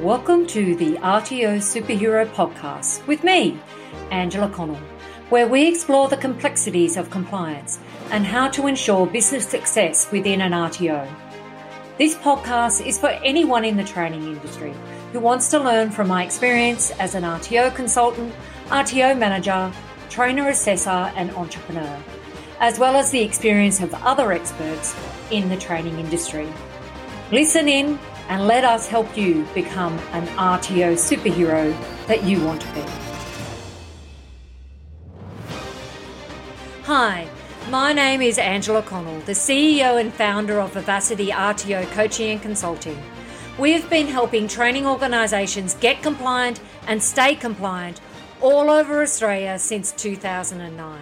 Welcome to the RTO Superhero Podcast with me, Angela Connell, where we explore the complexities of compliance and how to ensure business success within an RTO. This podcast is for anyone in the training industry who wants to learn from my experience as an RTO consultant, RTO manager, trainer assessor, and entrepreneur, as well as the experience of other experts in the training industry. Listen in and let us help you become an RTO superhero that you want to be. Hi, my name is Angela Connell, the CEO and founder of Vivacity RTO Coaching and Consulting. We have been helping training organisations get compliant and stay compliant all over Australia since 2009.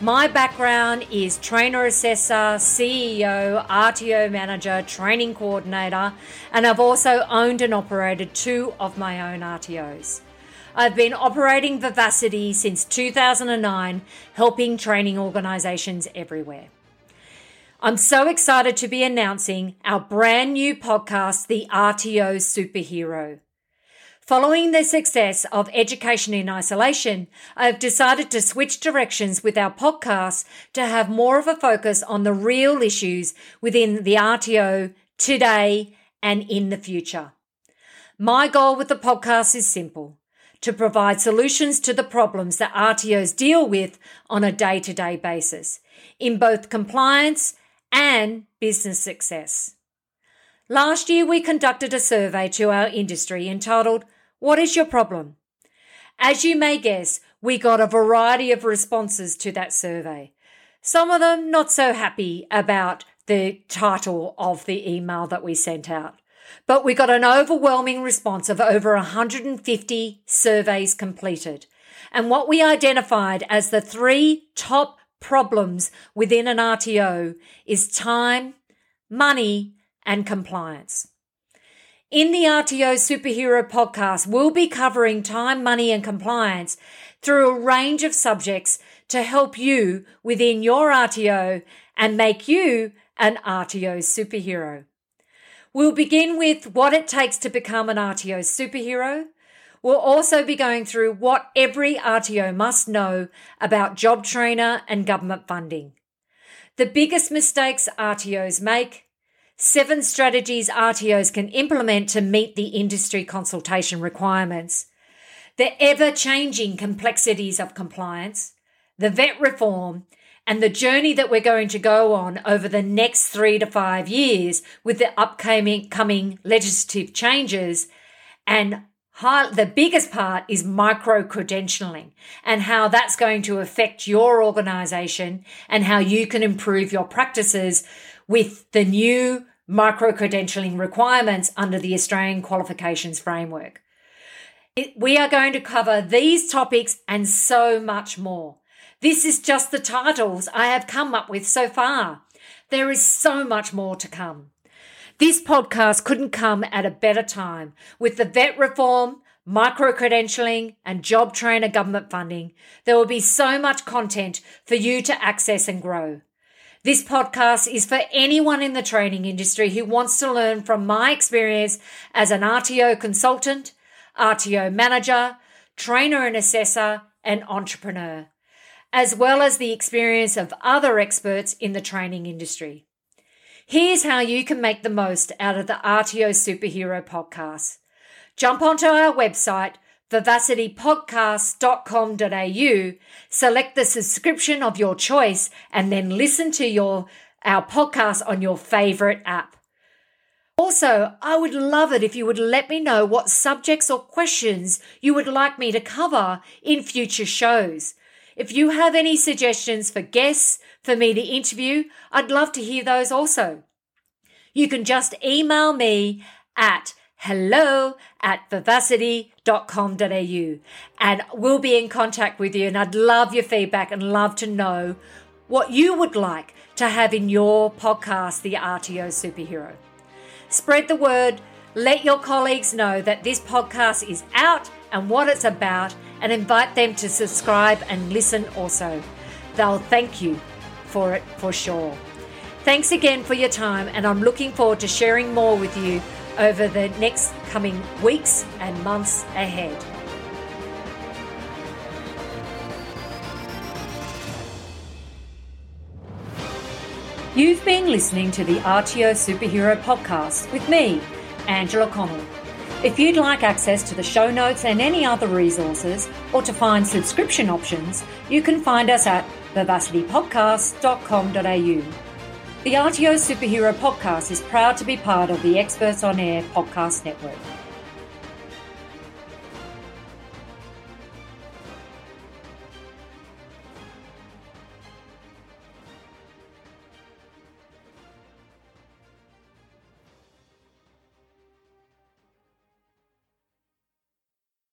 My background is trainer assessor, CEO, RTO manager, training coordinator, and I've also owned and operated two of my own RTOs. I've been operating Vivacity since 2009, helping training organisations everywhere. I'm so excited to be announcing our brand new podcast, The RTO Superhero. Following the success of Education in Isolation, I have decided to switch directions with our podcast to have more of a focus on the real issues within the RTO today and in the future. My goal with the podcast is simple to provide solutions to the problems that RTOs deal with on a day to day basis in both compliance and business success. Last year, we conducted a survey to our industry entitled what is your problem? As you may guess, we got a variety of responses to that survey. Some of them not so happy about the title of the email that we sent out. But we got an overwhelming response of over 150 surveys completed. And what we identified as the three top problems within an RTO is time, money, and compliance. In the RTO Superhero podcast, we'll be covering time, money, and compliance through a range of subjects to help you within your RTO and make you an RTO superhero. We'll begin with what it takes to become an RTO superhero. We'll also be going through what every RTO must know about JobTrainer and government funding. The biggest mistakes RTOs make seven strategies RTOs can implement to meet the industry consultation requirements, the ever changing complexities of compliance, the vet reform, and the journey that we're going to go on over the next three to five years with the upcoming coming legislative changes. And the biggest part is micro credentialing and how that's going to affect your organization and how you can improve your practices with the new micro credentialing requirements under the Australian qualifications framework. We are going to cover these topics and so much more. This is just the titles I have come up with so far. There is so much more to come. This podcast couldn't come at a better time with the vet reform, micro credentialing, and JobTrainer government funding. There will be so much content for you to access and grow. This podcast is for anyone in the training industry who wants to learn from my experience as an RTO consultant, RTO manager, trainer and assessor, and entrepreneur, as well as the experience of other experts in the training industry. Here's how you can make the most out of the RTO Superhero podcast. Jump onto our website vivacitypodcast.com.au, select the subscription of your choice, and then listen to your our podcast on your favorite app. Also, I would love it if you would let me know what subjects or questions you would like me to cover in future shows. If you have any suggestions for guests for me to interview, I'd love to hear those also. You can just email me at hello at vivacity.com.au and we'll be in contact with you. And I'd love your feedback and love to know what you would like to have in your podcast, The RTO Superhero. Spread the word, let your colleagues know that this podcast is out and what it's about, and invite them to subscribe and listen also. They'll thank you for it for sure. Thanks again for your time, and I'm looking forward to sharing more with you over the next coming weeks and months ahead. You've been listening to the RTO Superhero Podcast with me, Angela Connell. If you'd like access to the show notes and any other resources, or to find subscription options, you can find us at vivacitypodcast.com.au. The RTO Superhero Podcast is proud to be part of the Experts on Air podcast network.